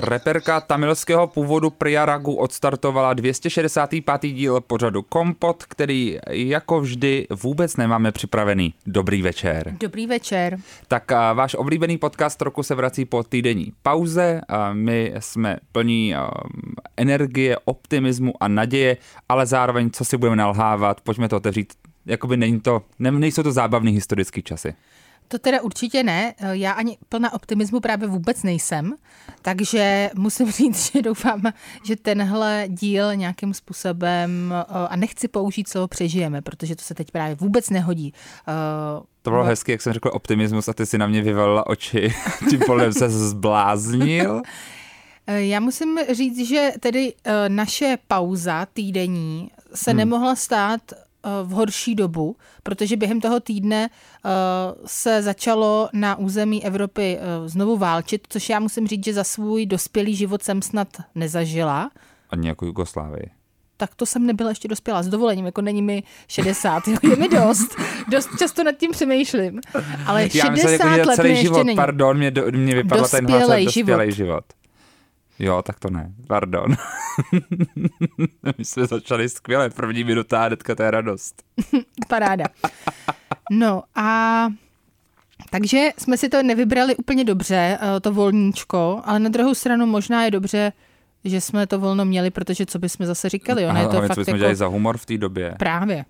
Reperka tamilského původu Priya Ragu odstartovala 265. díl pořadu Kompot, který jako vždy vůbec nemáme připravený. Dobrý večer. Dobrý večer. Tak a váš oblíbený podcast roku se vrací po týdenní pauze. A my jsme plní energie, optimismu a naděje, ale zároveň, co si budeme nalhávat, pojďme to otevřít. Jakoby není to, ne, nejsou to zábavný historický časy. To teda určitě ne. Já ani plná optimismu právě vůbec nejsem, takže musím říct, že doufám, že tenhle díl nějakým způsobem, a nechci použít slovo přežijeme, protože to se teď právě vůbec nehodí. To bylo hezky, jak jsem řekl optimismus a ty si na mě vyvalila oči. Tím podle se zbláznil. Já musím říct, že tedy naše pauza týdenní se hmm. nemohla stát v horší dobu, protože během toho týdne se začalo na území Evropy znovu válčit, což já musím říct, že za svůj dospělý život jsem snad nezažila. Ani jako Jugoslávii. Tak to jsem nebyla ještě dospělá s dovolením, jako není mi 60, jo, je mi dost. Dost často nad tím přemýšlím. Ale 60 já myslím, jako, let celý život, není. pardon, mě, do, mě vypadla ten hlas dospělý život. život. Jo, tak to ne. Pardon. My jsme začali skvěle. První minuta a hnedka to je radost. Paráda. No a takže jsme si to nevybrali úplně dobře, eh, to volníčko, ale na druhou stranu možná je dobře, že jsme to volno měli, protože co bychom zase říkali, ono je to fakt co bychom jako... dělali za humor v té době. Právě.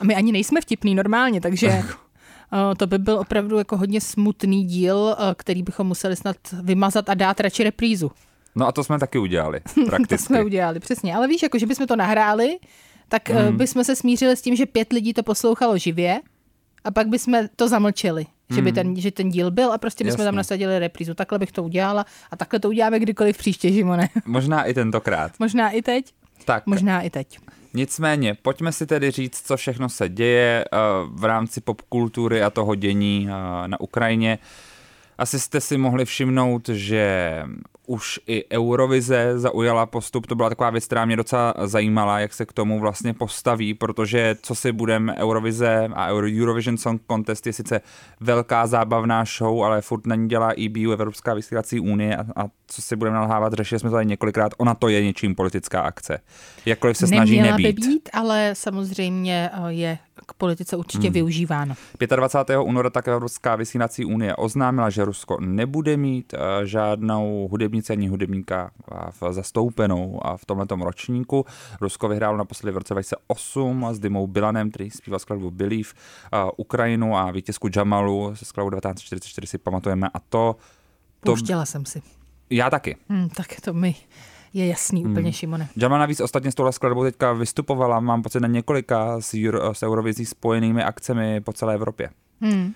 A my ani nejsme vtipný normálně, takže eh, to by byl opravdu jako hodně smutný díl, eh, který bychom museli snad vymazat a dát radši reprízu. No a to jsme taky udělali, prakticky. to jsme udělali, přesně. Ale víš, jako že bychom to nahráli, tak mm. bychom se smířili s tím, že pět lidí to poslouchalo živě a pak bychom to zamlčeli. Mm. Že, by hmm. ten, že ten díl byl a prostě bychom Jasně. tam nasadili reprízu. Takhle bych to udělala a takhle to uděláme kdykoliv příště, Žimone. Možná i tentokrát. Možná i teď. Tak. Možná i teď. Nicméně, pojďme si tedy říct, co všechno se děje uh, v rámci popkultury a toho dění uh, na Ukrajině. Asi jste si mohli všimnout, že už i Eurovize zaujala postup, to byla taková věc, která mě docela zajímala, jak se k tomu vlastně postaví, protože co si budeme Eurovize a Eurovision Song Contest je sice velká zábavná show, ale furt na ní dělá EBU, Evropská vysílací unie a, a co si budeme nalhávat, řešili jsme to tady několikrát, ona to je něčím politická akce. Jakkoliv se snaží Neměla nebýt. by být, ale samozřejmě eh, je k politice určitě hmm. využíváno. 25. února tak Evropská vysílací unie oznámila, že Rusko nebude mít uh, žádnou hudebnici ani hudebníka v zastoupenou a v tomto ročníku. Rusko vyhrálo naposledy v roce 2008 s Dimou Bilanem, který zpíval skladbu Believe, Ukrajinu a vítězku Jamalu se skladbou 1944 si pamatujeme a to... to... Pouštěla jsem si. Já taky. Hmm, tak to mi je jasný hmm. úplně, Šimone. Jamal navíc ostatně s touhle skladbou teďka vystupovala, mám pocit, na několika s, Euro, s Eurovizí spojenými akcemi po celé Evropě. Hmm. Uh,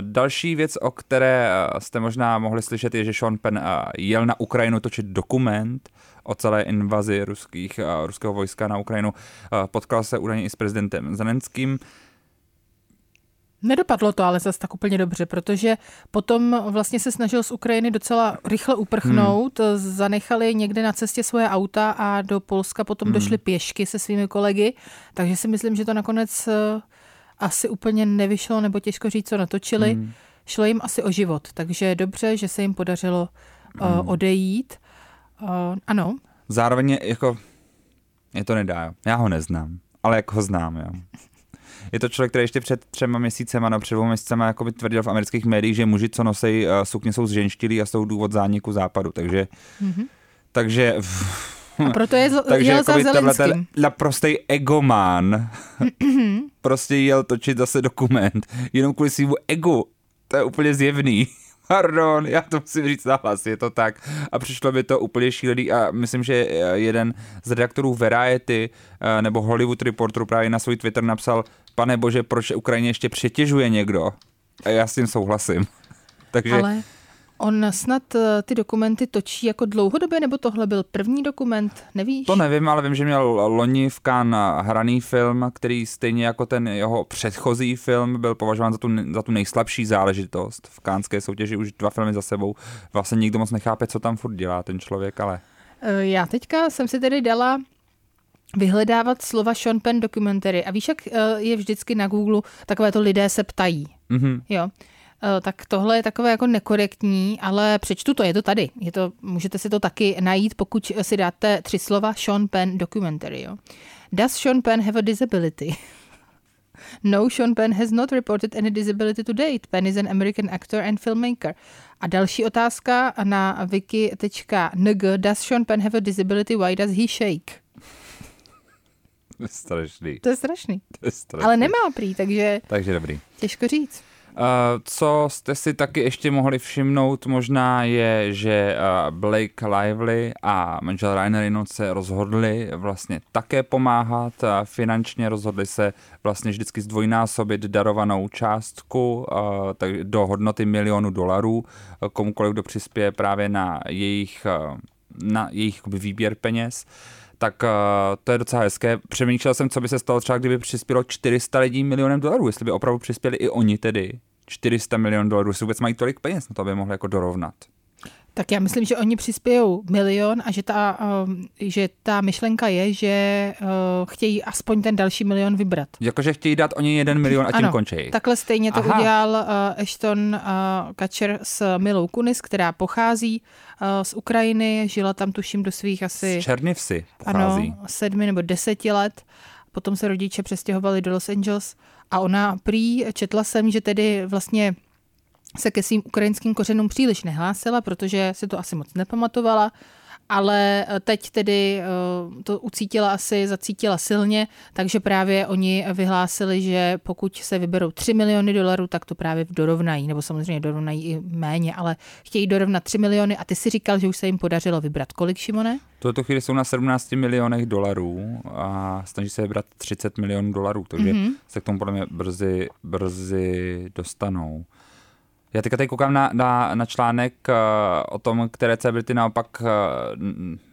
další věc, o které jste možná mohli slyšet, je, že Sean Penn uh, jel na Ukrajinu točit dokument o celé invazi ruských, uh, ruského vojska na Ukrajinu. Uh, potkal se údajně i s prezidentem Zelenským. Nedopadlo to ale zase tak úplně dobře, protože potom vlastně se snažil z Ukrajiny docela rychle uprchnout, hmm. zanechali někde na cestě svoje auta a do Polska potom hmm. došli pěšky se svými kolegy, takže si myslím, že to nakonec eh, asi úplně nevyšlo, nebo těžko říct, co natočili. Hmm. Šlo jim asi o život, takže dobře, že se jim podařilo eh, hmm. uh, odejít. Uh, ano. Zároveň jako, je to nedá, já ho neznám, ale jak ho znám, jo. Je to člověk, který ještě před třema měsícema, no před dvou měsícema jako by tvrdil v amerických médiích, že muži, co nosí uh, sukně, jsou zženštilí a jsou důvod zániku západu. Takže, mm-hmm. takže a proto je z- takže jel za Zelenským. Naprostý egomán prostě jel točit zase dokument jenom kvůli svýmu egu. To je úplně zjevný. Pardon, já to musím říct nahlas, je to tak. A přišlo mi to úplně šílený a myslím, že jeden z redaktorů Variety eh, nebo Hollywood Reporteru právě na svůj Twitter napsal, pane bože, proč Ukrajině ještě přetěžuje někdo? A já s tím souhlasím. Takže... Ale On snad eh, ty dokumenty točí jako dlouhodobě, nebo tohle byl první dokument, nevíš? To nevím, ale vím, že měl loni v Cannes hraný film, který stejně jako ten jeho předchozí film byl považován za tu, za tu nejslabší záležitost v kánské soutěži už dva filmy za sebou. Vlastně nikdo moc nechápe, co tam furt dělá ten člověk, ale... Eh, Já teďka jsem si tedy dala vyhledávat slova Sean Penn documentary. A víš, jak eh, je vždycky na Google takové to lidé se ptají. Mhm. Jo. Eh, Tak tohle je takové jako nekorektní, ale přečtu to, je to tady. Je to, můžete si to taky najít, pokud si dáte tři slova Sean Penn documentary. Jo. Does Sean Penn have a disability? No, Sean Penn has not reported any disability to date. Penn is an American actor and filmmaker. A další otázka na wiki.ng. Does Sean Penn have a disability? Why does he shake? To je strašný. To je strašný. To je strašný. Ale nemá prý, takže Takže dobrý. těžko říct. Uh, co jste si taky ještě mohli všimnout možná je, že uh, Blake Lively a manžel Ryan Reynolds se rozhodli vlastně také pomáhat uh, finančně, rozhodli se vlastně vždycky zdvojnásobit darovanou částku uh, tak do hodnoty milionu dolarů komukoliv, kdo přispěje právě na jejich, na jejich výběr peněz tak uh, to je docela hezké. Přemýšlel jsem, co by se stalo třeba, kdyby přispělo 400 lidí milionem dolarů, jestli by opravdu přispěli i oni tedy 400 milionů dolarů, jestli vůbec mají tolik peněz na to, aby mohli jako dorovnat. Tak já myslím, že oni přispějou milion a že ta, um, že ta myšlenka je, že uh, chtějí aspoň ten další milion vybrat. Jakože chtějí dát oni jeden milion a tím ano, končí. Takhle stejně to Aha. udělal uh, Ashton uh, Kutcher s Milou Kunis, která pochází z Ukrajiny, žila tam tuším do svých asi Z Černivsy pochází. ano, sedmi nebo deseti let. Potom se rodiče přestěhovali do Los Angeles a ona prý, četla jsem, že tedy vlastně se ke svým ukrajinským kořenům příliš nehlásila, protože si to asi moc nepamatovala, ale eh, teď tedy eh, to ucítila asi, zacítila silně, takže právě oni vyhlásili, že pokud se vyberou 3 miliony dolarů, tak to právě dorovnají, nebo samozřejmě dorovnají i méně, ale chtějí dorovnat 3 miliony a ty si říkal, že už se jim podařilo vybrat. Kolik, Šimone? V tuto chvíli jsou na 17 milionech dolarů a snaží se vybrat 30 milionů dolarů, takže Mhm. mm-hmm. se k tomu podle mě brzy, brzy dostanou. Já teďka tady koukám na, na, na článek uh, o tom, které celebrity naopak uh,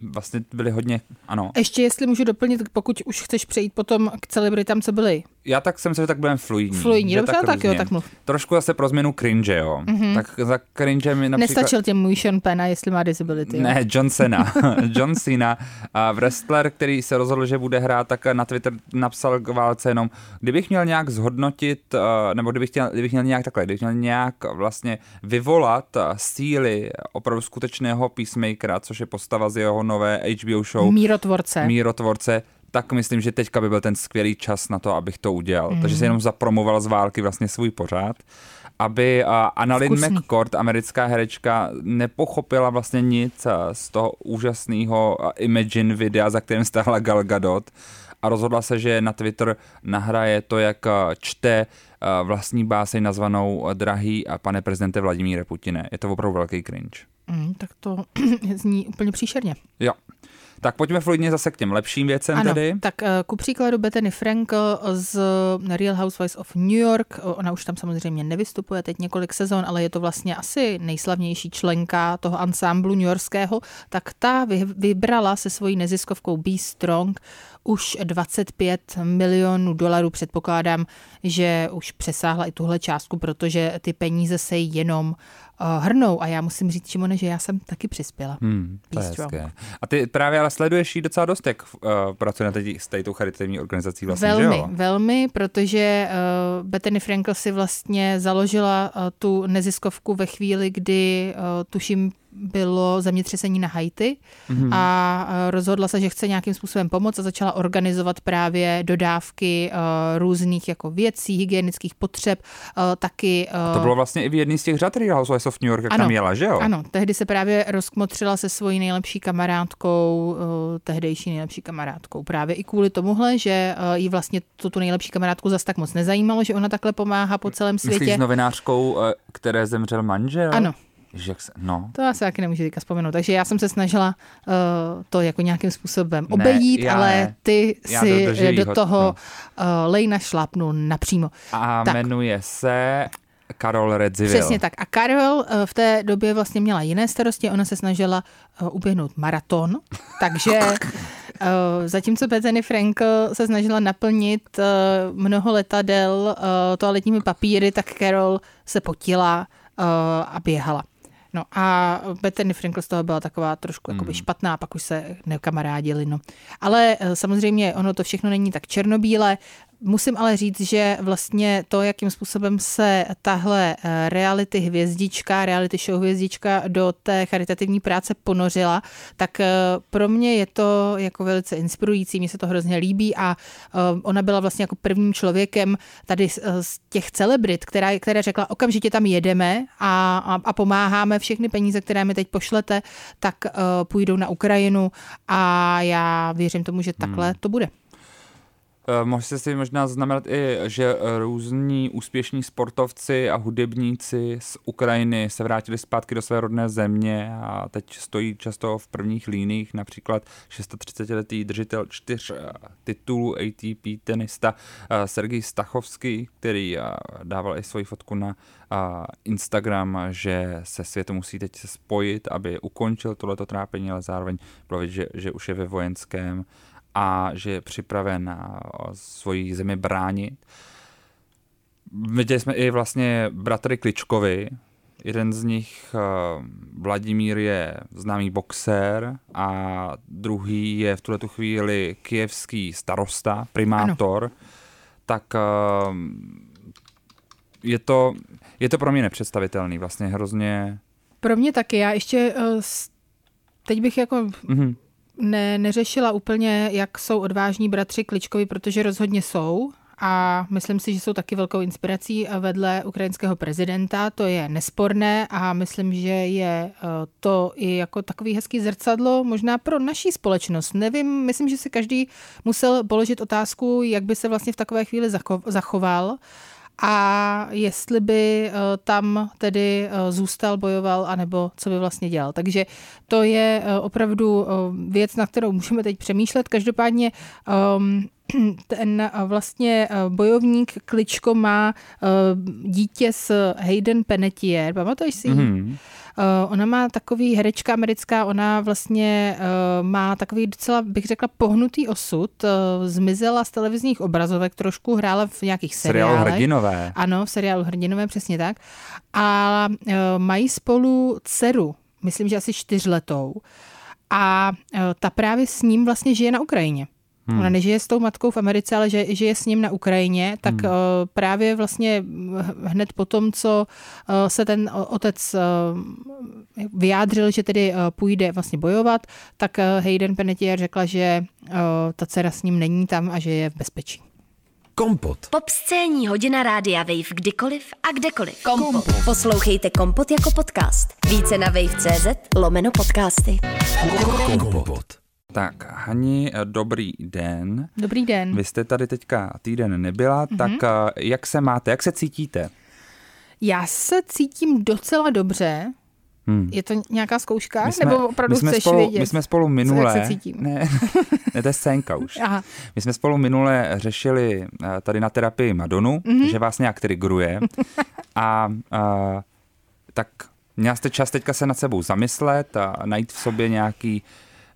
vlastně byly hodně, ano. Ještě jestli můžu doplnit, pokud už chceš přejít potom k celebritám, co byly Já tak jsem se, že tak budeme fluidní. fluidní. Dobře, tak, tak jo, tak mluv. Trošku zase pro změnu cringe, jo. Mm-hmm. Tak za cringe mi například... Nestačil tě můj Sean Penn, a jestli má disability. jo? Ne, John Cena. John Cena, a wrestler, který se rozhodl, že bude hrát, tak na Twitter napsal k válce jenom, kdybych měl nějak zhodnotit, eh, nebo kdybych, chtěl, kdybych měl nějak takhle, kdybych měl nějak vlastně vyvolat eh, síly opravdu skutečného Peacemakera, což je postava z jeho nové HBO show Mírotvorce. Mírotvorce, tak myslím, že teďka by byl ten skvělý čas na to, abych to udělal. Mm. Takže se jenom zapromoval z války vlastně svůj pořád aby uh, Annalyn Vkusný. McCord, americká herečka, nepochopila vlastně nic z toho úžasného Imagine videa, za kterým stála Gal Gadot a rozhodla se, že na Twitter nahraje to, jak čte vlastní báseň nazvanou Drahý a pane prezidente Vladimíre Putine. Je to opravdu velký cringe. Mm, tak to zní úplně příšerně. Jo. Tak pojďme fluidně zase k těm lepším věcem Ano, tedy. tak eh, ku příkladu Bethany Frankel z Real Housewives of New York, ona už tam samozřejmě nevystupuje teď několik sezon, ale je to vlastně asi nejslavnější členka toho ansámblu newyorského, tak ta vy- vybrala se svojí neziskovkou Be Strong už 25 milionů dolarů. Předpokládám, že už přesáhla i tuhle částku, protože ty peníze se jenom uh, hrnou. A já musím říct, Šimone, že já jsem taky přispěla. Hmm, to je hezké. A ty právě ale sleduješ jí docela dost, jak uh, pracuje na s tou charitativní organizací vlastně, velmi, že jo? velmi, protože uh, Bethany Frankel si vlastně založila uh, tu neziskovku ve chvíli, kdy uh, tuším bylo zemětřesení na Haiti Mhm. mm-hmm. a uh, rozhodla se, že chce nějakým způsobem pomoct a začala organizovat právě dodávky uh, různých jako věcí, hygienických potřeb, uh, taky... Uh, To bylo vlastně i v jedné z těch řad Real Housewives of New York, jak Ano. tam jela, že jo? ano, tehdy se právě rozkmotřila se svojí nejlepší kamarádkou, uh, tehdejší nejlepší kamarádkou. Právě i kvůli tomuhle, že uh, jí vlastně to tu nejlepší kamarádku zas tak moc nezajímalo, že ona takhle pomáhá po celém Myslíš světě. s novinářkou, které zemřel manžel? Ano. Že jak se, no. To já se taky nemůžu teďka vzpomenout. Takže já jsem se snažila uh, to jako nějakým způsobem Ne, obejít, ale ne. ty Já si do- do do toho no. uh, lejna šlápnul napřímo. A Tak. jmenuje se Karol Redzivil. Přesně tak. A Karol eh, v té době vlastně měla jiné starosti. Ona se snažila uběhnout maraton, takže zatímco Bethany Frankel se snažila naplnit mnoho letadel toaletními papíry, tak Carol se potila a běhala. No a Bethany Frankel z toho byla taková trošku jakoby špatná, pak už se nekamarádili, no. Ale eh, samozřejmě ono to všechno není tak černobílé. Musím ale říct, že vlastně to, jakým způsobem se tahle eh, reality hvězdička, reality show hvězdička do té charitativní práce ponořila, tak eh, pro mě je to jako velice inspirující, mně se to hrozně líbí a eh, ona byla vlastně jako prvním člověkem tady z- těch celebrit, která, která řekla, okamžitě tam jedeme a, a, a pomáháme všechny peníze, které mi teď pošlete, tak půjdou na Ukrajinu a já věřím tomu, že takhle to bude. Eh, Můžete si možná znamenat i, že eh, různí úspěšní sportovci a hudebníci z Ukrajiny se vrátili zpátky do své rodné země a teď stojí často v prvních líních, například 630-letý držitel čtyř eh, titulů ATP tenista Sergej Stachovský, který dával i svoji fotku na Instagram, že se světem musí teď spojit, aby ukončil tohleto trápení, ale zároveň bylo vidět, že, že už je ve vojenském a že je připraven a, svoji zemi bránit. Viděli jsme i vlastně bratry Kličkovi. Jeden z nich, eh, Vladimír, je známý boxer a druhý je v tuhle chvíli kijevský starosta, primátor. Ano. Tak eh, je to, je to pro mě nepředstavitelný, vlastně hrozně... Pro mě taky, já ještě teď bych jako Mhm. Ne, neřešila úplně, jak jsou odvážní bratři Kličkovi, protože rozhodně jsou. A myslím si, že jsou taky velkou inspirací vedle ukrajinského prezidenta. To je nesporné a myslím, že je eh, to i jako takový hezký zrcadlo možná pro naší společnost. Nevím, myslím, že si každý musel položit otázku, jak by se vlastně v takové chvíli zachoval a jestli by eh, tam tedy eh, zůstal, bojoval, anebo co by vlastně dělal. Takže to je eh, opravdu věc, na kterou můžeme teď přemýšlet. Každopádně um, ten vlastně bojovník Kličko má dítě s Hayden Panettiere, pamatuješ si ji? Uh, ona má takový herečka americká, ona vlastně uh, má takový docela, bych řekla, pohnutý osud. Uh, zmizela z televizních obrazovek trošku, hrála v nějakých seriálech. Hrdinové. Ano, v seriálu Hrdinové, přesně tak. A uh, mají spolu dceru, myslím, že asi čtyřletou. A uh, ta právě s ním vlastně žije na Ukrajině. Hmm. Ona nežije s tou matkou v Americe, ale že, žije s ním na Ukrajině, tak hmm. uh, právě vlastně hned po tom, co uh, se ten otec uh, vyjádřil, že tedy uh, půjde vlastně bojovat, tak uh, Hayden Panettiere řekla, že uh, ta dcera s ním není tam a že je v bezpečí. Kompot. Popscénní hodina rádia Wave kdykoliv a kdekoliv. Kompot. Poslouchejte Kompot jako podcast. Více na wave.cz lomeno podcasty. Kompot. Tak, Hani, eh, dobrý den. Dobrý den. Vy jste tady teďka týden nebyla, mm-hmm. tak eh, jak se máte, jak se cítíte? Já se cítím docela dobře. Hmm. Je to nějaká zkouška? My Nebo opravdu my jsme chceš spolu, vědět? My jsme spolu co- minule... Jak se cítím? Ne, ne, to je scénka už. Aha. My jsme spolu minule řešili eh, tady na terapii Madonu, Mhm. mm-hmm. že vás nějak trigruje. A, a tak měla jste čas teďka se nad sebou zamyslet a najít v sobě nějaký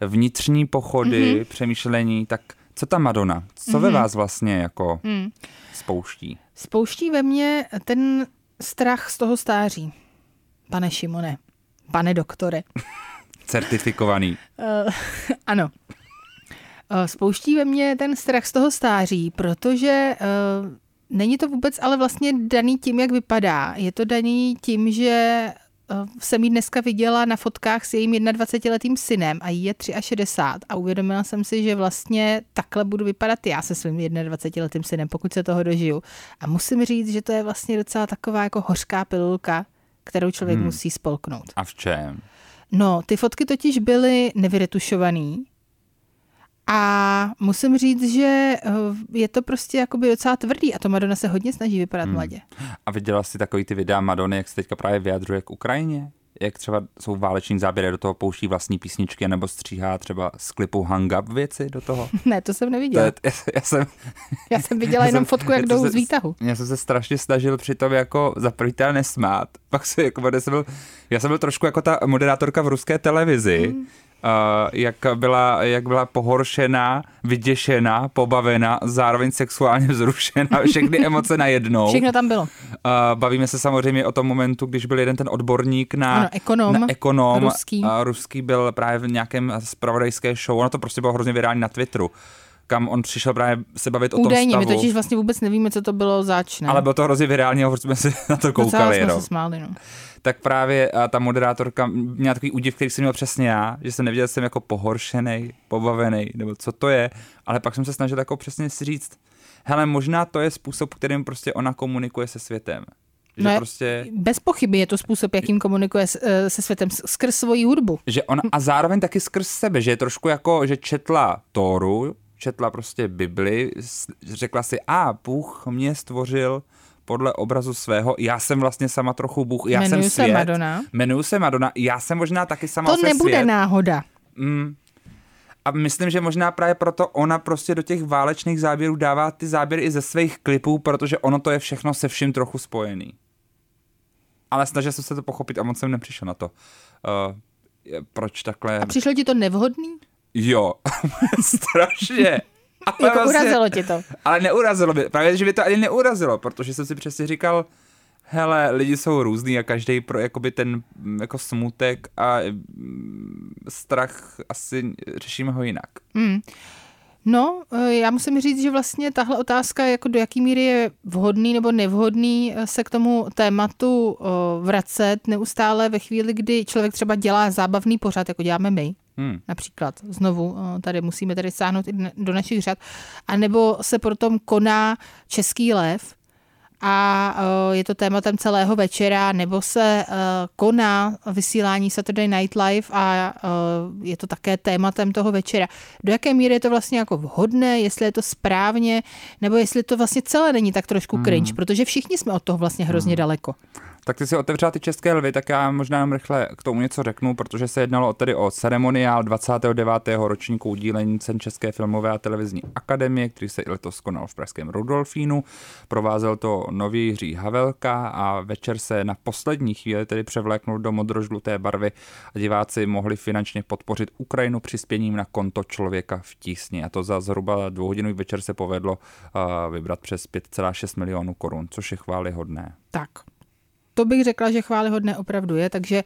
vnitřní pochody, Mhm. mm-hmm. přemýšlení. Tak co ta Madonna? Co mm-hmm. ve vás vlastně jako Hmm. spouští? Spouští ve mně ten strach z toho stáří. Pane Šimone, pane doktore. Certifikovaný. Uh, ano. Uh, spouští ve mně ten strach z toho stáří, protože uh, není to vůbec ale vlastně daný tím, jak vypadá. Je to daný tím, že jsem ji dneska viděla na fotkách s jejím 21-letým synem a jí je 63 a uvědomila jsem si, že vlastně takhle budu vypadat já se svým 21-letým synem, pokud se toho dožiju. A musím říct, že to je vlastně docela taková jako hořká pilulka, kterou člověk hmm. musí spolknout. A v čem? No, ty fotky totiž byly nevyretušovaný a musím říct, že eh, je to prostě jakoby docela tvrdý a to Madonna se hodně snaží vypadat hmm. mladě. A viděla jsi takový ty videa Madony, jak se teďka právě vyjadřuje k Ukrajině? Jak třeba jsou váleční záběry, do toho pouští vlastní písničky, nebo stříhá třeba z klipu Hang Up věci do toho? Ne, to jsem To neviděla. je, já, já jsem, Já jsem viděla jenom jsem- fotku, jak já to jdou z výtahu. Já jsem se strašně snažil přitom jako za teda nesmát. Pak se jako, já jsem byl, já jsem byl trošku jako ta moderátorka v ruské televizi, Hmm. Uh, jak, byla, jak byla pohoršená, vyděšená, pobavena, zároveň sexuálně vzrušená, všechny emoce najednou. Všechno tam bylo. bavíme se samozřejmě o tom momentu, když byl jeden ten odborník na, ano, ekonom, na ekonom ruský. Ruský byl právě v nějakém spravodajské show, ono to prostě bylo hrozně virální na Twitteru kam on přišel právě se bavit Údajně, o tom stavu. my totiž vlastně vůbec nevíme, co to bylo zač, ne? Ale bylo to hrozně virální, a jsme si na to koukali. Docela no. jsme se smáli, no. Tak právě a ta moderátorka měla takový údiv, který jsem měl přesně já, že jsem neviděl, že jsem jako pohoršený, pobavený, nebo co to je, ale pak jsem se snažil jako přesně si říct, hele, možná to je způsob, kterým prostě ona komunikuje se světem. Že no prostě... Bez pochyby je to způsob, jakým komunikuje eh, se světem skrz svoji hudbu. Že ona, a zároveň taky skrz sebe, že je trošku jako, že četla Tóru, četla prostě Bibli, řekla si, a Bůh mě stvořil podle obrazu svého. Já jsem vlastně sama trochu Bůh, já Jmenuji jsem svět. se Madonna. Jmenuji se Madonna. Já jsem možná taky sama To nebude svět. náhoda. Mm. A myslím, že možná právě proto ona prostě do těch válečných záběrů dává ty záběry i ze svých klipů, protože ono to je všechno se vším trochu spojený. Ale snažil jsem se to pochopit a moc jsem nepřišel na to. Uh, proč takhle... A přišlo ti to nevhodný? Jo, strašně. Ale jako vlastně, urazilo tě to. Ale neurazilo by, právě, že by to ani neurazilo, protože jsem si přesně říkal, hele, lidi jsou různý a každý pro jakoby ten jako smutek a mm, strach asi řešíme ho jinak. Mm. No, eh, já musím říct, že vlastně tahle otázka, jako do jaký míry je vhodný nebo nevhodný eh, se k tomu tématu eh, vracet neustále ve chvíli, kdy člověk třeba dělá zábavný pořad, jako děláme my, Hmm. Například znovu tady musíme tady sáhnout i do našich řad. A nebo se potom koná Český lev, a je to tématem celého večera, nebo se koná vysílání Saturday Night Live a je to také tématem toho večera. Do jaké míry je to vlastně jako vhodné, jestli je to správně, nebo jestli to vlastně celé není tak trošku cringe, hmm. protože všichni jsme od toho vlastně hrozně hmm. daleko tak ty si otevřela ty české lvy, tak já možná jen rychle k tomu něco řeknu, protože se jednalo tedy o ceremoniál 29. ročníku udílení cen České filmové a televizní akademie, který se i letos konal v Pražském Rudolfínu. Provázel to nový Jiří Havelka a večer se na poslední chvíli tedy převléknul do modrožluté barvy a diváci mohli finančně podpořit Ukrajinu přispěním na konto člověka v tísni. A to za zhruba dvouhodinový večer se povedlo vybrat přes 5,6 milionů korun, což je chválihodné. Tak, to bych řekla, že chválihodné opravdu je, takže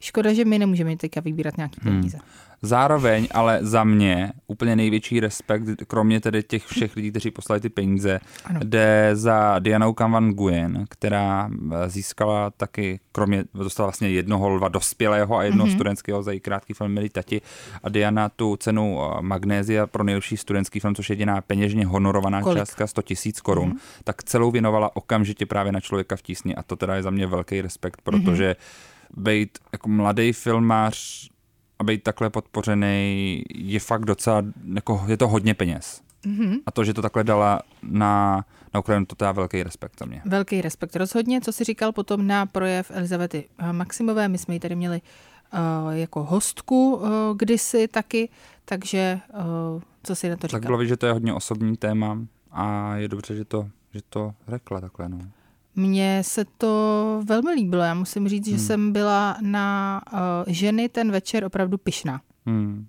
škoda, že my nemůžeme teďka vybírat nějaký hmm. peníze. Hmm. Zároveň ale za mě úplně největší respekt, kromě tedy těch všech lidí, kteří poslali ty peníze, ano. jde za Dianou Kamvan Nguyen, která eh, získala taky, kromě, dostala vlastně jednoho lva dospělého a jednoho mm-hmm. studentského za její krátký film Milí tati. A Diana tu cenu eh, Magnézia pro nejlepší studentský film, což je jediná peněžně honorovaná Kolik? částka 100 tisíc korun, mm-hmm. tak celou věnovala okamžitě právě na člověka v tísni a to teda je za mě velký respekt, protože mm-hmm. Být jako mladý filmář a být takhle podpořený je fakt docela, jako je to hodně peněz. Mm-hmm. A to, že to takhle dala na, na Ukrajinu, to je velký respekt za mě. Velký respekt. Rozhodně, co si říkal potom na projev Elizavety Maximové, my jsme ji tady měli uh, jako hostku uh, kdysi taky, takže uh, co si na to říkal? Tak bylo vidět, že to je hodně osobní téma a je dobře, že to, že to řekla takhle. No. Mně se to velmi líbilo. Já musím říct, hmm. že jsem byla na uh, ženy ten večer opravdu pyšná. Hmm.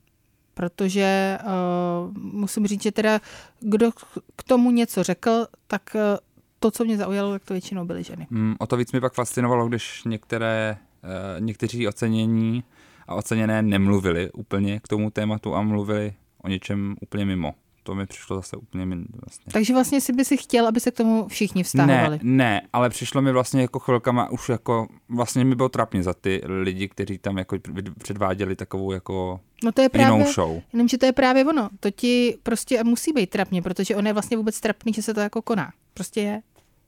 Protože uh, musím říct, že teda kdo k tomu něco řekl, tak uh, to, co mě zaujalo, tak to většinou byly ženy. Hmm, o to víc mi pak fascinovalo, když některé, uh, někteří ocenění a oceněné nemluvili úplně k tomu tématu a mluvili o něčem úplně mimo to mi přišlo zase úplně vlastně. Takže vlastně si by si chtěl, aby se k tomu všichni vztahovali. Ne, ne, ale přišlo mi vlastně jako chvilkama už jako, vlastně mi bylo trapně za ty lidi, kteří tam jako předváděli takovou jako no to je právě, jinou show. Jenom, že to je právě ono. To ti prostě musí být trapně, protože on je vlastně vůbec trapný, že se to jako koná. Prostě je.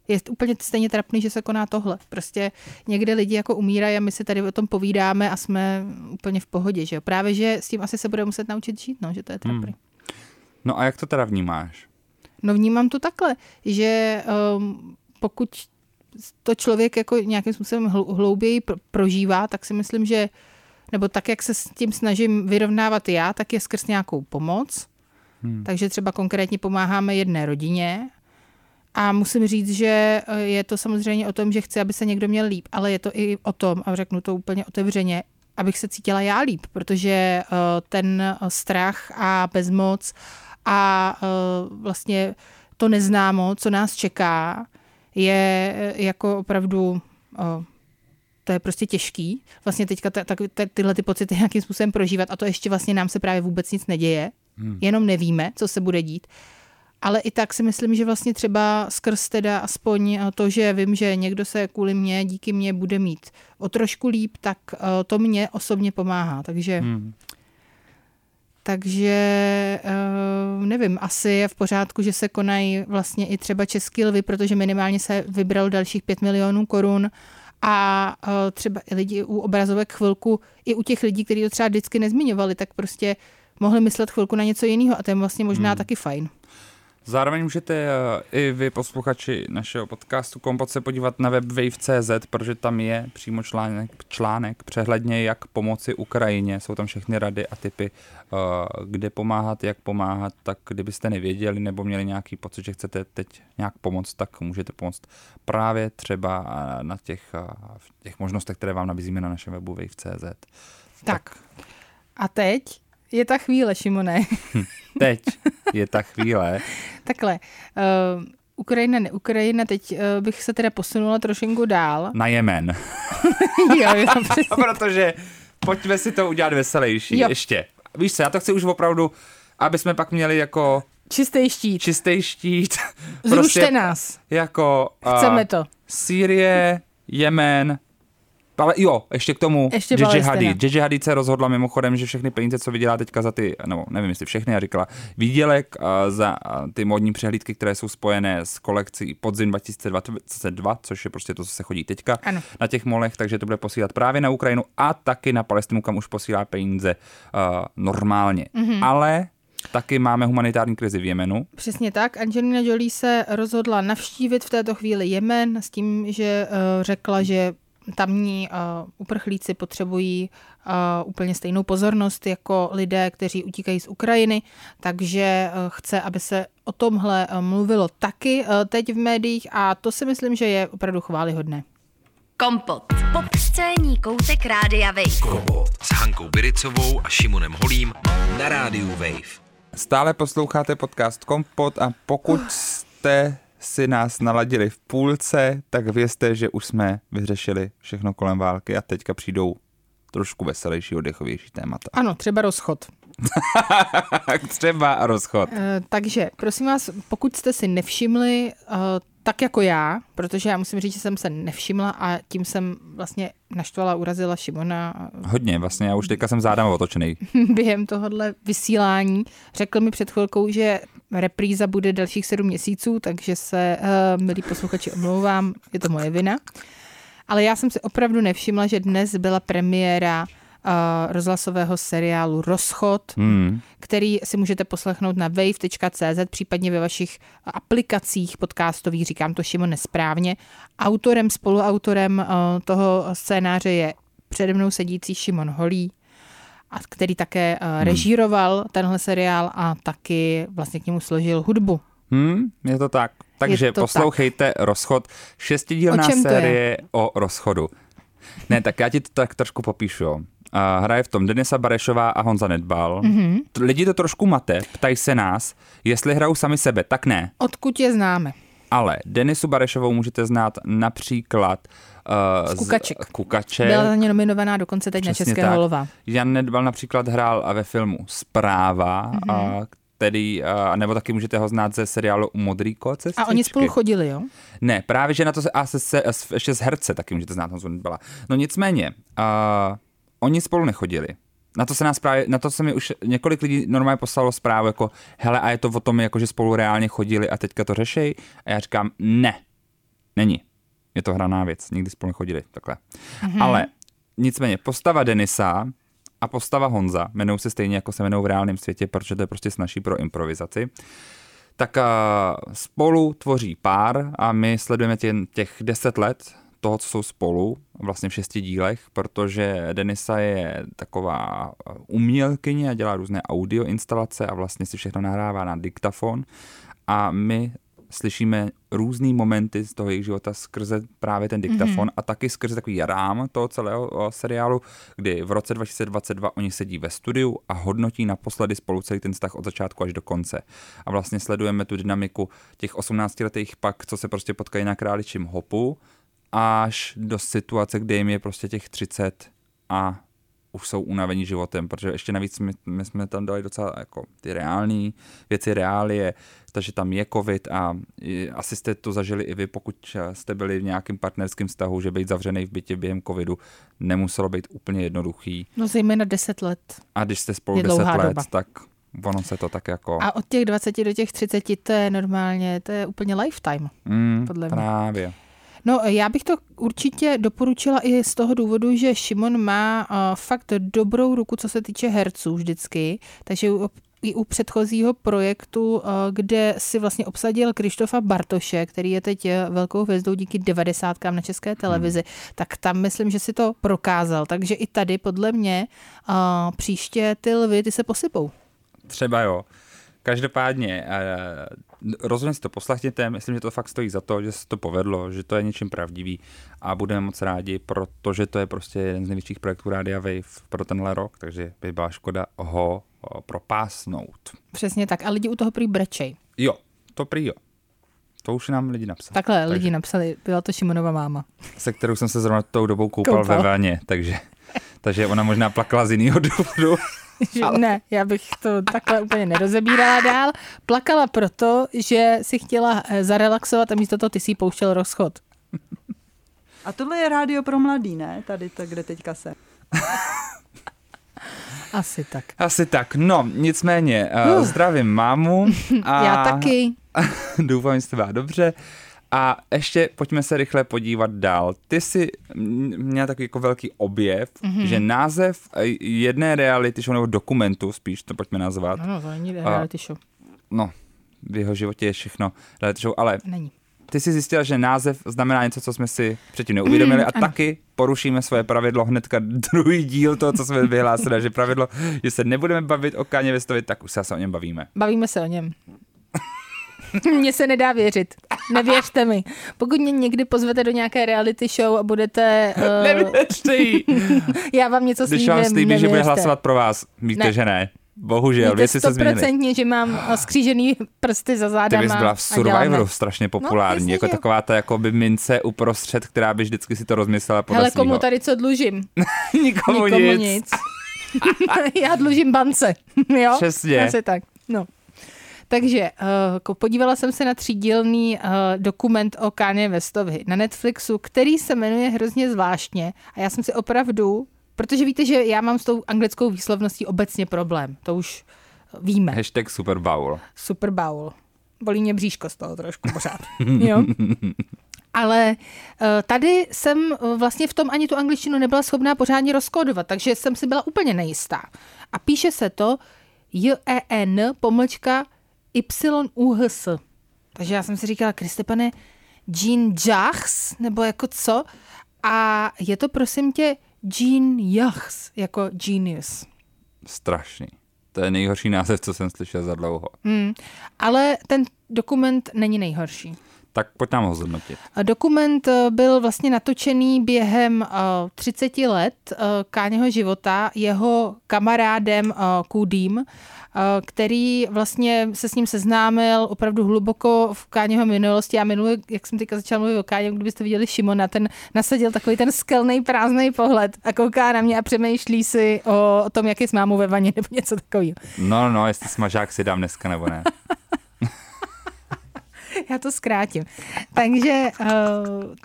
Je úplně stejně trapný, že se koná tohle. Prostě někde lidi jako umírají a my si tady o tom povídáme a jsme úplně v pohodě, že jo. Právě, že s tím asi se bude muset naučit žít, no, že to je trapný. Hmm. No a jak to teda vnímáš? No vnímám to takhle, že um, pokud to člověk jako nějakým způsobem hlouběji prožívá, tak si myslím, že nebo tak, jak se s tím snažím vyrovnávat já, tak je skrz nějakou pomoc. Hmm. Takže třeba konkrétně pomáháme jedné rodině a musím říct, že eh, je to samozřejmě o tom, že chci, aby se někdo měl líp, ale je to i o tom, a řeknu to úplně otevřeně, abych se cítila já líp, protože eh, ten strach a bezmoc a uh, vlastně to neznámo, co nás čeká, je eh, jako opravdu o, to je prostě těžký. Vlastně teďka ta, ta, ta, tyhle ty pocity nějakým způsobem prožívat a to ještě vlastně nám se právě vůbec nic neděje. Hmm. Jenom nevíme, co se bude dít. Ale i tak si myslím, že vlastně třeba skrz teda aspoň to, že vím, že někdo se kvůli mě, díky mě bude mít o trošku líp, tak to mě osobně pomáhá. Takže hmm. Takže nevím, asi je v pořádku, že se konají vlastně i třeba český lvy, protože minimálně se vybral dalších 5 milionů korun a třeba i lidi u obrazovek chvilku, i u těch lidí, kteří to třeba vždycky nezmiňovali, tak prostě mohli myslet chvilku na něco jiného a to je vlastně možná hmm. taky fajn. Zároveň můžete eh, i vy, posluchači našeho podcastu Kompot, se podívat na web wave.cz, protože tam je přímo článek, článek přehledně, jak pomoci Ukrajině. Jsou tam všechny rady a typy, eh, kde pomáhat, jak pomáhat. Tak kdybyste nevěděli nebo měli nějaký pocit, že chcete teď nějak pomoct, tak můžete pomoct právě třeba eh, na těch, těch možnostech, které vám nabízíme na našem webu wave.cz. Tak. tak. A teď je ta chvíle, Šimone. Hm, teď je ta chvíle. Takhle. Uh, Ukrajina, ne Ukrajina, teď uh, bych se teda posunula trošinku dál. Na Jemen. jo, jo, přesně. Protože pojďme si to udělat veselější jo. ještě. Víš co, já to chci už opravdu, aby jsme pak měli jako... Čistý štít. Čistý štít. Zrušte prostě nás. Jako... Uh, Chceme to. Sýrie, Jemen, ale jo, ještě k tomu ještě JJ Hadid. JJ Hadid se rozhodla mimochodem, že všechny peníze, co vydělá teďka za ty, nebo nevím jestli všechny, já říkala, výdělek za ty modní přehlídky, které jsou spojené s kolekcí Podzim 2022, což je prostě to, co se chodí teďka ano. na těch molech, takže to bude posílat právě na Ukrajinu a taky na Palestinu, kam už posílá peníze uh, normálně. Mm-hmm. Ale Taky máme humanitární krizi v Jemenu. Přesně tak. Angelina Jolie se rozhodla navštívit v této chvíli Jemen s tím, že uh, řekla, že tamní uh, uprchlíci potřebují uh, úplně stejnou pozornost jako lidé, kteří utíkají z Ukrajiny, takže uh, chce, aby se o tomhle uh, mluvilo taky uh, teď v médiích a to si myslím, že je opravdu chválihodné. Kompot. Pop scéní koutek Rádia Wave. Kompot s Hankou Biricovou a Šimonem Holím na Rádiu Wave. Stále posloucháte podcast Kompot a pokud jste si nás naladili v půlce, tak vězte, že už jsme vyřešili všechno kolem války a teďka přijdou trošku veselější, oddechovější témata. Ano, třeba rozchod. třeba rozchod. Uh, takže, prosím vás, pokud jste si nevšimli, uh, tak jako já, protože já musím říct, že jsem se nevšimla a tím jsem vlastně naštvala, urazila Šimona. Hodně, vlastně, já už teďka jsem zádám otočený. Během tohohle vysílání řekl mi před chvilkou, že repríza bude dalších sedm měsíců, takže se, uh, milí posluchači, omlouvám, je to moje vina. Ale já jsem si opravdu nevšimla, že dnes byla premiéra rozhlasového seriálu Rozchod, hmm. který si můžete poslechnout na wave.cz, případně ve vašich aplikacích podcastových, říkám to Šimo nesprávně. Autorem, spoluautorem uh, toho scénáře je přede mnou sedící Šimon Holý, a který také uh, režíroval tenhle seriál a taky vlastně k němu složil hudbu. Hmm, je to tak. Takže to poslouchejte tak. Rozchod, šestidílná série o rozchodu. Ne, tak já ti to tak trošku popíšu. Hraje v tom Denisa Barešová a Honza Nedbal. Mm-hmm. Lidi to trošku mate, ptají se nás, jestli hrajou sami sebe, tak ne. Odkud je známe? Ale Denisu Barešovou můžete znát například uh, z Kukaček. Z Kukaček. Byla za ně nominovaná dokonce teď Přesně na České holova. Jan Nedbal například hrál ve filmu Zpráva, mm-hmm. uh, který, uh, nebo taky můžete ho znát ze seriálu Modrý kot A oni spolu chodili, jo? Ne, právě, že na to se, a se, se, ještě z herce taky můžete znát Honzu Nedbala. No nicméně, uh, oni spolu nechodili. Na to se nás právě, na to se mi už několik lidí normálně poslalo zprávu jako, hele, a je to o tom, jako, že spolu reálně chodili a teďka to řešej? A já říkám, ne, není. Je to hraná věc, nikdy spolu nechodili, takhle. Mm-hmm. Ale nicméně, postava Denisa a postava Honza jmenují se stejně, jako se jmenují v reálném světě, protože to je prostě snaží pro improvizaci. Tak a spolu tvoří pár a my sledujeme tě, těch deset let toho, co jsou spolu, vlastně v šesti dílech, protože Denisa je taková umělkyně a dělá různé audio instalace a vlastně si všechno nahrává na diktafon a my slyšíme různý momenty z toho jejich života skrze právě ten diktafon mm-hmm. a taky skrze takový rám toho celého o, seriálu, kdy v roce 2022 oni sedí ve studiu a hodnotí naposledy spolu celý ten vztah od začátku až do konce. A vlastně sledujeme tu dynamiku těch 18-letých pak, co se prostě potkají na králičím hopu, až do situace, kdy jim je prostě těch 30 a už jsou unavení životem, protože ještě navíc my, my jsme tam dali docela jako ty reální věci, reálie, takže tam je covid a asi jste to zažili i vy, pokud jste byli v nějakém partnerském vztahu, že být zavřený v bytě během covidu nemuselo být úplně jednoduchý. No zejména 10 let. A když jste spolu Je 10 dlouhá let, doba. tak ono se to tak jako... A od těch 20 do těch 30 to je normálně, to je úplně lifetime. mm, podle mě. právě. No, já bych to určitě doporučila i z toho důvodu, že Šimon má uh, fakt dobrou ruku, co se týče herců vždycky, takže i u předchozího projektu, uh, kde si vlastně obsadil Krištofa Bartoše, který je teď eh, velkou hvězdou díky 90. na české televizi, hmm. tak tam myslím, že si to prokázal. Takže i tady podle mě příště ty lvy, ty se posypou. Třeba jo. Každopádně, eh, rozhodně si to poslechněte, myslím, že to fakt stojí za to, že se to povedlo, že to je něčím pravdivý a budeme moc rádi, protože to je prostě jeden z největších projektů Rádia Wave pro tenhle rok, takže by byla škoda ho o, propásnout. Přesně tak. A lidi u toho prý brečej. Jo, to prý jo. To už nám lidi napsali. Takhle takže, lidi napsali, byla to Šimonova máma. Se kterou jsem se zrovna tou dobou koupal, Koupal. ve vaně, takže, takže ona možná plakala z jiného důvodu. Že ne, já bych to takhle úplně nerozebírala dál. Plakala proto, že si chtěla eh, zarelaxovat a místo toho ty si pouštěl rozchod. A tohle je rádio pro mladý, ne? Tady to, kde teďka se. Asi tak. Asi tak, no, nicméně, uh, zdravím mámu. A Já taky. Doufám, že jste byla dobře. A ještě pojďme se rychle podívat dál. Ty jsi m- měla takový jako velký objev, Mhm. mm-hmm. že název eh, jedné reality show nebo dokumentu, spíš to pojďme nazvat, Ano, to není reality show. no, v jeho životě je všechno reality show, ale Není. ty jsi zjistila, že název znamená něco, co jsme si předtím neuvědomili Mm, a ano. taky porušíme svoje pravidlo hnedka druhý díl toho, co jsme vyhlásili, že pravidlo, že se nebudeme bavit o Kaně Vestovi, tak už se o něm bavíme. Bavíme se o něm. Mně se nedá věřit. Nevěřte mi. Pokud mě někdy pozvete do nějaké reality show a budete... Uh, Nevěřte jí. já vám něco Když slíbím, vám slíbí, že bude hlasovat pro vás, víte, Ne. že ne. Bohužel, Víte věci se změnily. že mám eh, skřížený prsty za Ty zádama. bys byla v. Survivoru strašně populární, jasně, jako jo. taková ta jakoby mince uprostřed, která by vždycky si to rozmyslela podle Hele, komu svýho. tady co dlužím? Nikomu, Nikomu nic. nic. Já dlužím bance, jo? Přesně. Asi tak, no. Takže uh, podívala jsem se na třídílný uh, dokument o Kanye Westovi na Netflixu, který se jmenuje hrozně zvláštně a já jsem si opravdu, protože víte, že já mám s tou anglickou výslovností obecně problém, to už víme. Hashtag Super Bowl. Super Bowl. Bolí mě bříško z toho trošku pořád. jo? Ale eh, tady jsem vlastně v tom ani tu angličtinu nebyla schopná pořádně rozkódovat, takže jsem si byla úplně nejistá. A píše se to J-E-N pomlčka Y-U-H-S. Takže já jsem si říkala, Kriste pane, Jean Jachs, nebo jako co? A je to prosím tě Jean Jachs, jako genius. Strašný. To je nejhorší název, co jsem slyšel za dlouho. Hmm. Ale ten dokument není nejhorší. Tak pojď nám ho zhodnotit. Dokument eh, byl vlastně natočený během eh, 30 let eh, Káněho života jeho kamarádem eh, Kudým, eh, který vlastně se s ním seznámil opravdu hluboko v Káněho minulosti. A minule, jak jsem teďka začala mluvit o Káně, kdybyste viděli Šimona, ten nasadil takový ten skelný prázdný pohled a kouká na mě a přemýšlí si o, o tom, jak je s mámou ve vaně nebo něco takového. No, no, jestli smažák si dám dneska nebo ne. Já to zkrátím. Takže uh,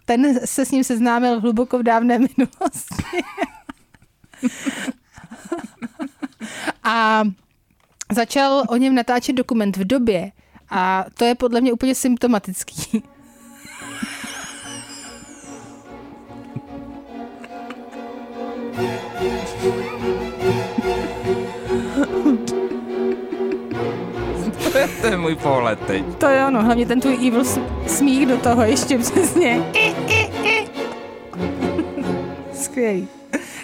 ten se s ním seznámil hluboko v dávné minulosti. a začal o něm natáčet dokument v době. A to je podle mě úplně symptomatický. ten můj pohled teď. To je ono, hlavně ten tvůj evil smích do toho ještě přesně. Skvělý.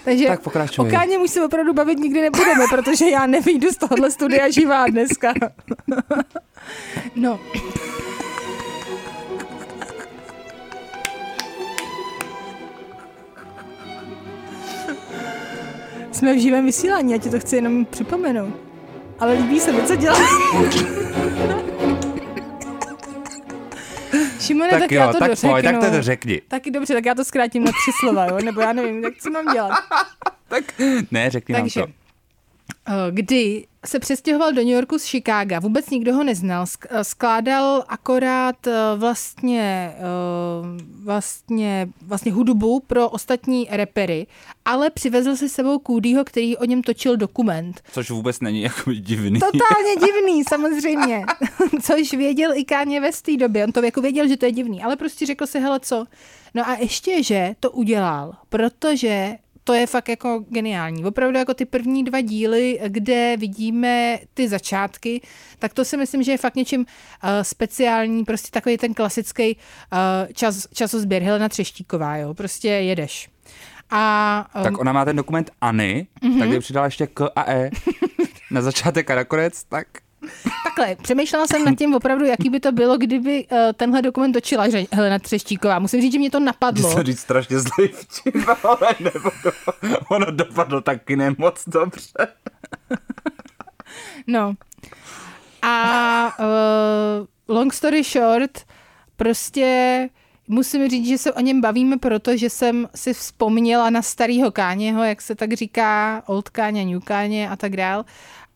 Takže tak pokračuj. o Káně už se opravdu bavit nikdy nebudeme, protože já nevyjdu z tohohle studia živá dneska. no. Jsme v živém vysílání, já ti to chci jenom připomenout. Ale líbí se mi, co dělá. Šimone, tak, Tak, já jo, to tak dořeknu. pojď, tak to řekni. Taky dobře, tak já to zkrátím na tři slova, jo? nebo já nevím, tak co mám dělat. Tak ne, řekni Takže, nám to. eh, kdy se přestěhoval do New Yorku z Chicaga, vůbec nikdo ho neznal, eh, skládal akorát eh, vlastně, eh, vlastně, vlastně hudbu pro ostatní repery, ale přivezl si s sebou Codyho, který o něm točil dokument. Což vůbec není jako divný. Totálně divný, samozřejmě. Což věděl i Káně ve té době. On to jako věděl, že to je divný, ale prostě řekl si, hele co. No a ještě, že to udělal, protože to je fakt jako geniální. Opravdu jako ty první dva díly, kde vidíme ty začátky, tak to si myslím, že je fakt něčím uh, speciální, prostě takový ten klasický uh, čas, časozběr. Helena Třeštíková, jo, prostě jedeš. A um, Tak ona má ten dokumentAny, mm-hmm. tak kdyby přidala ještě K a E na začátek a nakonec, tak Takhle, přemýšlela jsem nad tím opravdu, jaký by to bylo, kdyby uh, tenhle dokument točila Ře- Helena Třeštíková. Musím říct, že mě to napadlo. se říct strašně zlý vtip, ale nebo ono dopadlo taky nemoc dobře. No. A uh, long story short, prostě musím říct, že se o něm bavíme, protože jsem si vzpomněla na starýho Káněho, jak se tak říká, old Káně, new Káně a tak dál.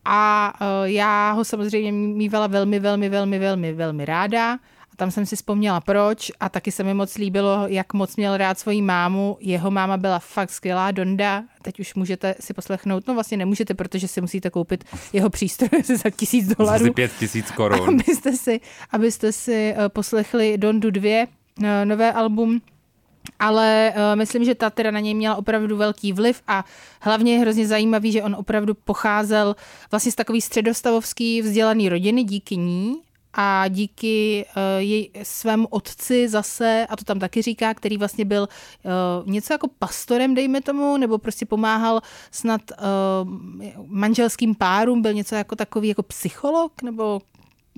A uh, já ho samozřejmě mývala velmi, velmi, velmi, velmi, velmi ráda. A tam jsem si vzpomněla proč a taky se mi moc líbilo, jak moc měl rád svoji mámu. Jeho máma byla fakt skvělá, Donda. Teď už můžete si poslechnout, no vlastně nemůžete, protože si musíte koupit jeho přístroj za tisíc dolarů Asi pět tisíc korun. abyste si, abyste si eh, poslechli Dondu 2, eh, nové album. Ale uh, myslím, že ta teda na něj měla opravdu velký vliv a hlavně je hrozně zajímavý, že on opravdu pocházel vlastně z takový středostavovský vzdělaný rodiny díky ní a díky uh, jej, svému otci zase, a to tam taky říká, který vlastně byl uh, něco jako pastorem, dejme tomu, nebo prostě pomáhal snad uh, manželským párům, byl něco jako takový jako psycholog, nebo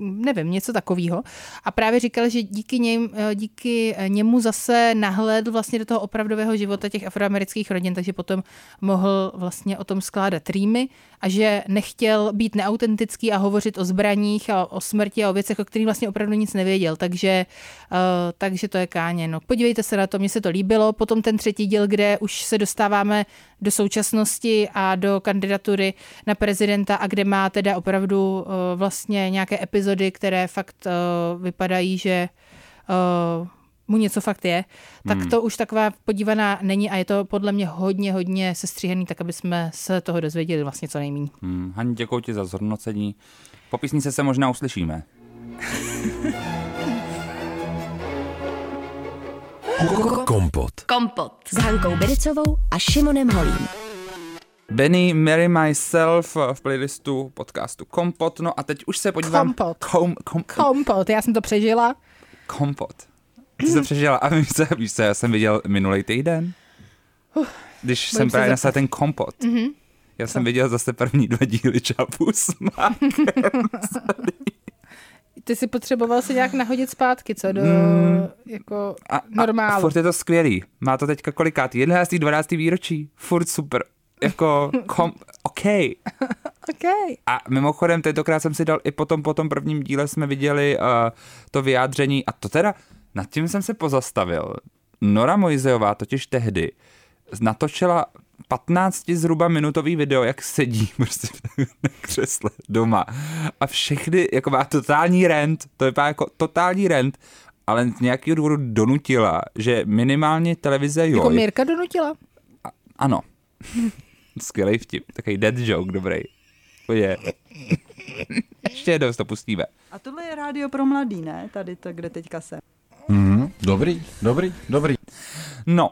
nevím, něco takového. A právě říkal, že díky, něm, díky němu zase nahlédl vlastně do toho opravdového života těch afroamerických rodin, takže potom mohl vlastně o tom skládat rýmy a že nechtěl být neautentický a hovořit o zbraních a o smrti a o věcech, o kterých vlastně opravdu nic nevěděl. Takže, uh, takže to je káně. No, podívejte se na to, mně se to líbilo. Potom ten třetí díl, kde už se dostáváme do současnosti a do kandidatury na prezidenta a kde má teda opravdu uh, vlastně nějaké epizody, které fakt uh, vypadají, že uh, mu něco fakt je, tak hmm. to už taková podívaná není a je to podle mě hodně, hodně sestříhaný, tak aby jsme se toho dozvěděli vlastně co nejméně. Hmm, Hani, děkuji ti za zhodnocení. Po písnice se možná uslyšíme. Kompot. Kompot. S Hankou Bericovou a Šimonem Holím. Benny, Mary Myself v playlistu podcastu Kompot. No a teď už se podívám... Kompot. Kom, kom, Kompot, já jsem to přežila. kompot. Ty jsi to přežila. A víš co, víš co, já jsem viděl minulý týden, když jsem se právě nasadil ten kompot. Mm-hmm. Já jsem viděl zase první dva díly Čapu Smak. Ty si potřeboval se nějak nahodit zpátky, co do mm. jako A, a normálu. furt je to skvělý. Má to teďka kolikátý? 11. 12. výročí. Furt super. Jako, kom, OK. Okay. A mimochodem, tentokrát jsem si dal i potom, po tom prvním díle jsme viděli uh, to vyjádření a to teda, nad tím jsem se pozastavil. Nora Mojzejová totiž tehdy natočila 15 zhruba minutový video, jak sedí prostě na křesle doma. A všechny, jako má totální rent, to vypadá jako totální rent, ale z nějakého důvodu donutila, že minimálně televize Jako Joj, Mirka donutila? ano. Skvělý vtip, takový dead joke, dobrý. Je. Ještě jednou to pustíme. A tohle je rádio pro mladý, ne? Tady to, kde teďka jsem. Mm, dobrý, dobrý, dobrý. No,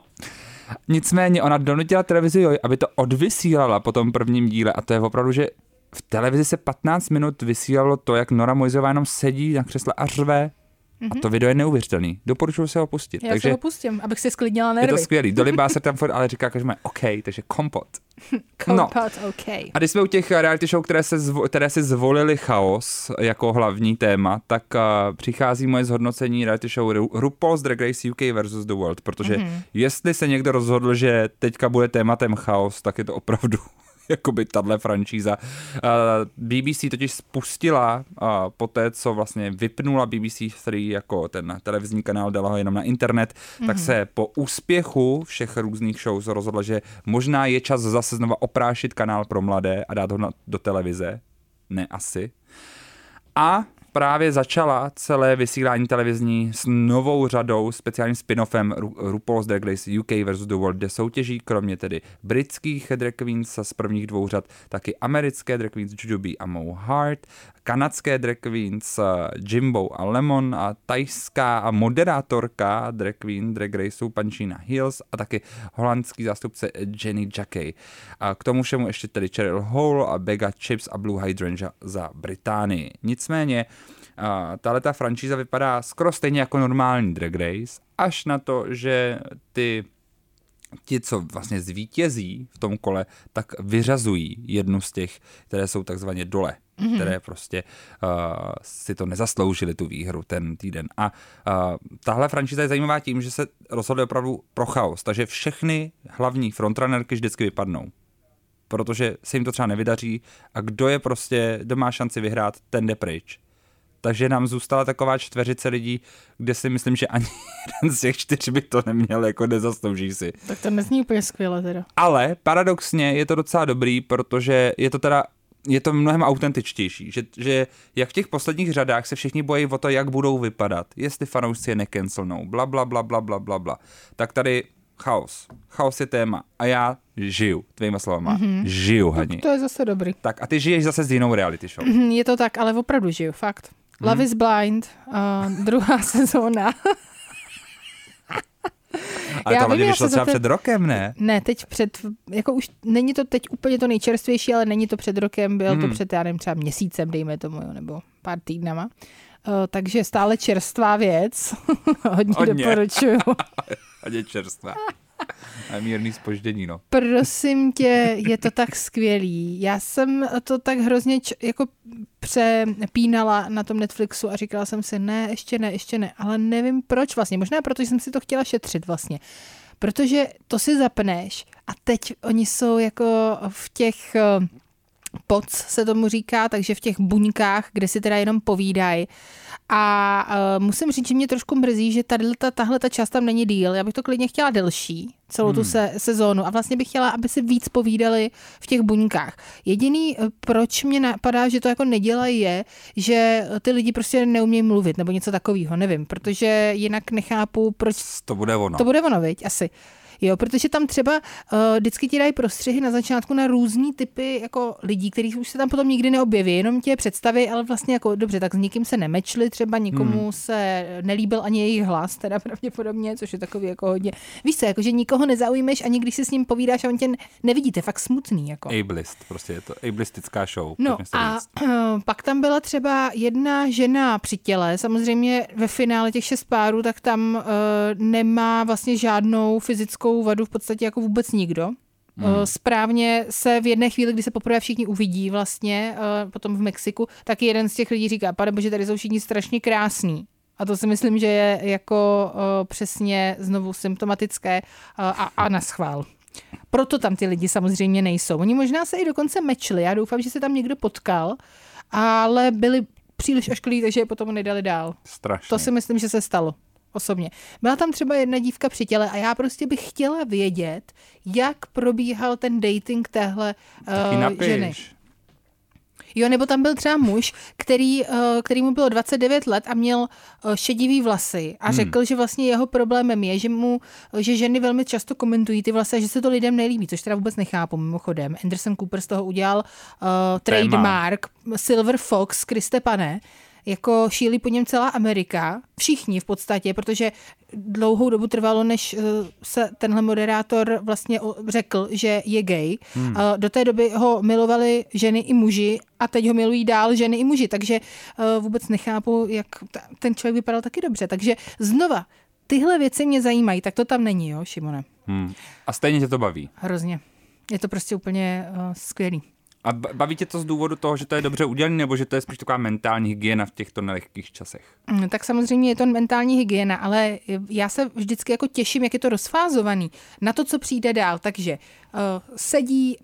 nicméně ona donutila televizi aby to odvysílala po tom prvním díle a to je opravdu, že v televizi se 15 minut vysílalo to, jak Nora Mojzová jenom sedí na křesle a řve. A to video je neuvěřitelný. Doporučuji se ho pustit. Mhm. Já takže se ho pustím, abych si sklidnila je to nervy. skvělý. Dolibá se tam furt, ale říká každému OK, takže kompot. Kompot, No. OK. A když jsme u těch reality show, které, se zvo, které si zvolili chaos jako hlavní téma, tak uh, přichází moje zhodnocení reality show Ru- RuPaul's Drag Race UK versus The World, protože mm-hmm. jestli se někdo rozhodl, že teďka bude tématem chaos, tak je to opravdu jakoby tahle franšíza. BBC totiž spustila po té, co vlastně vypnula BBC 3 jako ten televizní kanál, dala ho jenom na internet, mm-hmm. tak se po úspěchu všech různých shows rozhodla, že možná je čas zase znova oprášit kanál pro mladé a dát ho na, do televize. Ne asi. A právě začala celé vysílání televizní s novou řadou, speciálním spin-offem Ru- RuPaul's Drag Race UK vs. The World, kde soutěží kromě tedy britských drag queens z prvních dvou řad, taky americké drag queens Jujubee a Mo Hart, kanadské drag queens eh, Jimbo a Lemon a tajská moderátorka drag queen drag raceu Panchina Hills a taky holandský zástupce Jenny Jackey. A k tomu všemu ještě tedy Cheryl Hole a Bega Chips a Blue Hydrangea za Británii. Nicméně tahle ta franšíza vypadá skoro stejně jako normální drag race, až na to, že ty ti, co vlastně zvítězí v tom kole, tak vyřazují jednu z těch, které jsou takzvaně dole, mm-hmm. které prostě uh, si to nezasloužili, tu výhru ten týden. A uh, tahle franšíza je zajímavá tím, že se rozhoduje opravdu pro chaos, takže všechny hlavní frontrunnerky vždycky vypadnou protože se jim to třeba nevydaří a kdo je prostě, kdo má šanci vyhrát, ten jde pryč takže nám zůstala taková čtveřice lidí, kde si myslím, že ani jeden z těch čtyř by to neměl, jako nezaslouží si. Tak to nezní úplně skvěle teda. Ale paradoxně je to docela dobrý, protože je to teda je to mnohem autentičtější, že, že jak v těch posledních řadách se všichni bojí o to, jak budou vypadat, jestli fanoušci je nekencelnou, bla, bla, bla, bla, bla, bla, bla. Tak tady chaos. Chaos je téma a já žiju, tvýma slovama, mm-hmm. žiju, Hani. To je zase dobrý. Tak a ty žiješ zase s jinou reality show. Mm, je to tak, ale opravdu žiju, fakt. Love hmm. is Blind, uh, druhá sezóna. Ale já to vím, vyšlo třeba před rokem, ne? Ne, teď před, jako už není to teď úplně to nejčerstvější, ale není to před rokem, bylo hmm. to před, já nevím, třeba měsícem, dejme tomu, nebo pár týdnama. Uh, takže stále čerstvá věc. Hodně, Hodně. doporučuju. Hodně čerstvá. A mírný spoždění, no. Prosím tě, je to tak skvělý. Já jsem to tak hrozně č- jako přepínala na tom Netflixu a říkala jsem si, ne, ještě ne, ještě ne, ale nevím proč vlastně. Možná proto, že jsem si to chtěla šetřit vlastně. Protože to si zapneš a teď oni jsou jako v těch eh, poc se tomu říká, takže v těch buňkách, kde si teda jenom povídají a uh, musím říct, že mě trošku mrzí, že tady ta, tahle ta část tam není díl. Já bych to klidně chtěla delší, celou hmm. tu se, sezónu. A vlastně bych chtěla, aby si víc povídali v těch buňkách. Jediný, eh, proč mě napadá, že to jako nedělají, je, že ty lidi prostě neumějí mluvit nebo něco takového, nevím, protože jinak nechápu, proč... To bude ono. To bude ono, viď, asi. Jo, protože tam třeba uh, vždycky ti dají prostřihy na začátku na různý typy jako lidí, kterých už se tam potom nikdy neobjeví, jenom tě představy, ale vlastně jako dobře, tak s nikým se nemečli, třeba nikomu hmm. se nelíbil ani jejich hlas, teda pravděpodobně, což je takový jako hodně. Víš co, jako že nikoho nezaujmeš, ani když si s ním povídáš a on tě nevidíte, fakt smutný. Jako. Ableist, prostě je to ableistická show. No a uh, pak tam byla třeba jedna žena při těle, samozřejmě ve finále těch šest párů, tak tam uh, nemá vlastně žádnou fyzickou takovou vadu v podstatě jako vůbec nikdo. Hmm. Eh, správně se v jedné chvíli, kdy se poprvé všichni uvidí vlastně, eh, potom v Mexiku, tak jeden z těch lidí říká, pane bože, tady jsou všichni strašně krásní. A to si myslím, že je jako uh, přesně znovu symptomatické a, a na schvál. Proto tam ty lidi samozřejmě nejsou. Oni možná se i dokonce mečli. Já doufám, že se tam někdo potkal, ale byli příliš ošklí, takže je potom nedali dál. Strašně. To si myslím, že se stalo osobně. Byla tam třeba jedna dívka při těle a já prostě bych chtěla vědět, jak probíhal ten dating téhle uh, ženy. Jo, nebo tam byl třeba muž, který, uh, který mu bylo 29 let a měl uh, šedivý vlasy a hmm. řekl, že vlastně jeho problémem je, že mu, že ženy velmi často komentují ty vlasy a že se to lidem nelíbí, což teda vůbec nechápu mimochodem. Anderson Cooper z toho udělal uh, trademark Silver Fox, Kriste pane, jako šílí po něm celá Amerika, všichni v podstatě, protože dlouhou dobu trvalo, než eh, se tenhle moderátor vlastně řekl, že je gay. Hmm. Do té doby ho milovali ženy i muži a teď ho milují dál ženy i muži, takže eh, vůbec nechápu, jak ten člověk vypadal taky dobře. Takže znova, tyhle věci mě zajímají, tak to tam není, jo, Šimone. Hmm. A stejně tě to baví. Hrozně. Je to prostě úplně uh, skvělý. A baví tě to z důvodu toho, že to je dobře udělané, nebo že to je spíš taková mentální hygiena v těchto nelehkých časech? Mm, tak samozřejmě je to mentální hygiena, ale já se vždycky jako těším, jak je to rozfázovaný na to, co přijde dál. Takže uh, sedí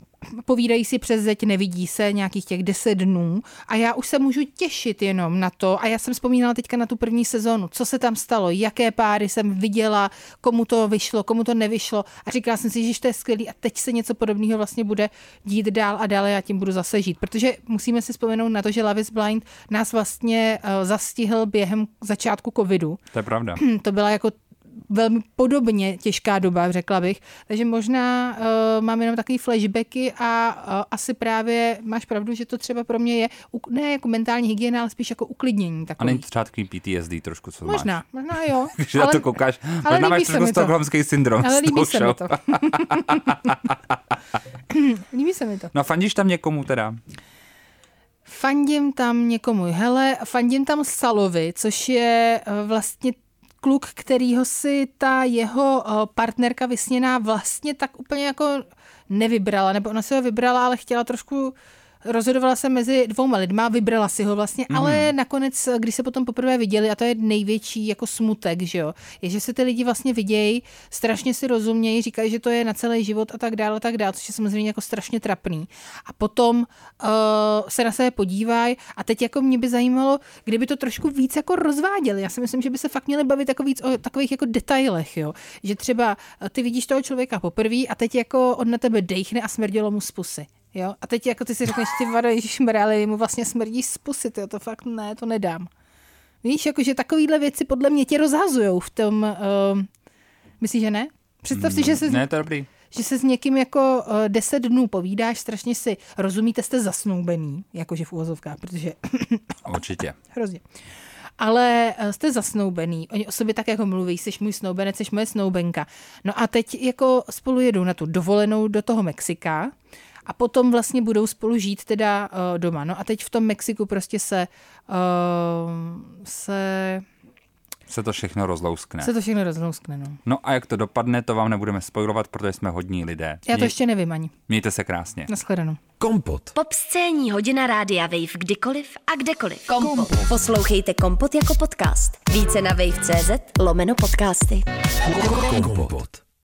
povídají si přes zeď, nevidí se nějakých těch deset dnů a já už se můžu těšit jenom na to a já jsem vzpomínala teďka na tu první sezonu, co se tam stalo, jaké páry jsem viděla, komu to vyšlo, komu to nevyšlo a říkala jsem si, že to je skvělý a teď se něco podobného vlastně bude dít dál a dál a já tím budu zase žít, protože musíme si vzpomenout na to, že Love is Blind nás vlastně uh, zastihl během začátku covidu. To je pravda. To byla jako velmi podobně těžká doba, řekla bych. Takže možná uh, mám jenom takový flashbacky a uh, asi právě máš pravdu, že to třeba pro mě je u- ne jako mentální hygiena, ale spíš jako uklidnění A takový. není to třeba takový PTSD trošku, co Možná, máš. možná jo. Když na to koukáš, ale možná máš trošku stokholmský syndrom. Ale líbí se mi to. líbí se mi to. No a fandíš tam někomu teda? Fandím tam někomu, hele, fandím tam Salovi, což je eh, vlastně kluk, kterýho si ta jeho eh, partnerka vysněná vlastně tak úplně jako nevybrala, nebo ona si ho vybrala, ale chtěla trošku rozhodovala se mezi dvouma lidma, vybrala si ho vlastně, mm. ale nakonec, když se potom poprvé viděli, a to je největší jako smutek, že jo, je, že se ty lidi vlastně vidějí, strašně si rozumějí, říkají, že to je na celý život a tak dále, a tak dále, což je samozřejmě jako strašně trapný. A potom uh, se na sebe podívají a teď jako mě by zajímalo, kdyby to trošku víc jako rozváděli. Já si myslím, že by se fakt měli bavit jako víc o takových jako detailech, jo. Že třeba eh, ty vidíš toho člověka poprvé a teď jako on na tebe dejchne a smrdělo mu z pusy. Jo? A teď jako ty si řekneš, ty vado, ježišmarja, ale mu vlastně smrdí z pusy, tyjo, to fakt ne, to nedám. Víš, jakože takovýhle věci podle mě tě rozhazujou v tom, uh, myslíš, že ne? Představ si, že se, Ne, to dobrý. že se s někým jako uh, deset dnů povídáš, strašně si rozumíte, jste zasnoubený, jakože v úvozovkách, protože Určitě. hrozně. Ale eh, jste zasnoubený, oni o sobě tak jako mluví, jsi můj snoubenec, jsi moje snoubenka. No a teď jako spolu jedou na tu dovolenou do toho Mexika a potom vlastně budou spolu žít teda uh, doma. No a teď v tom Mexiku prostě se, uh, se, Se to všechno rozlouskne. se to všechno rozlouskne. No. No a jak to dopadne, to vám nebudeme spojovat, protože jsme hodní lidé. Já to Měj- ještě nevím ani. Mějte se krásně. Naschledanou. Kompot. Pop scéní hodina rádia Wave kdykoliv a kdekoliv. Kompot. Poslouchejte Kompot jako podcast. Více na wave.cz lomeno podcasty. Kompot.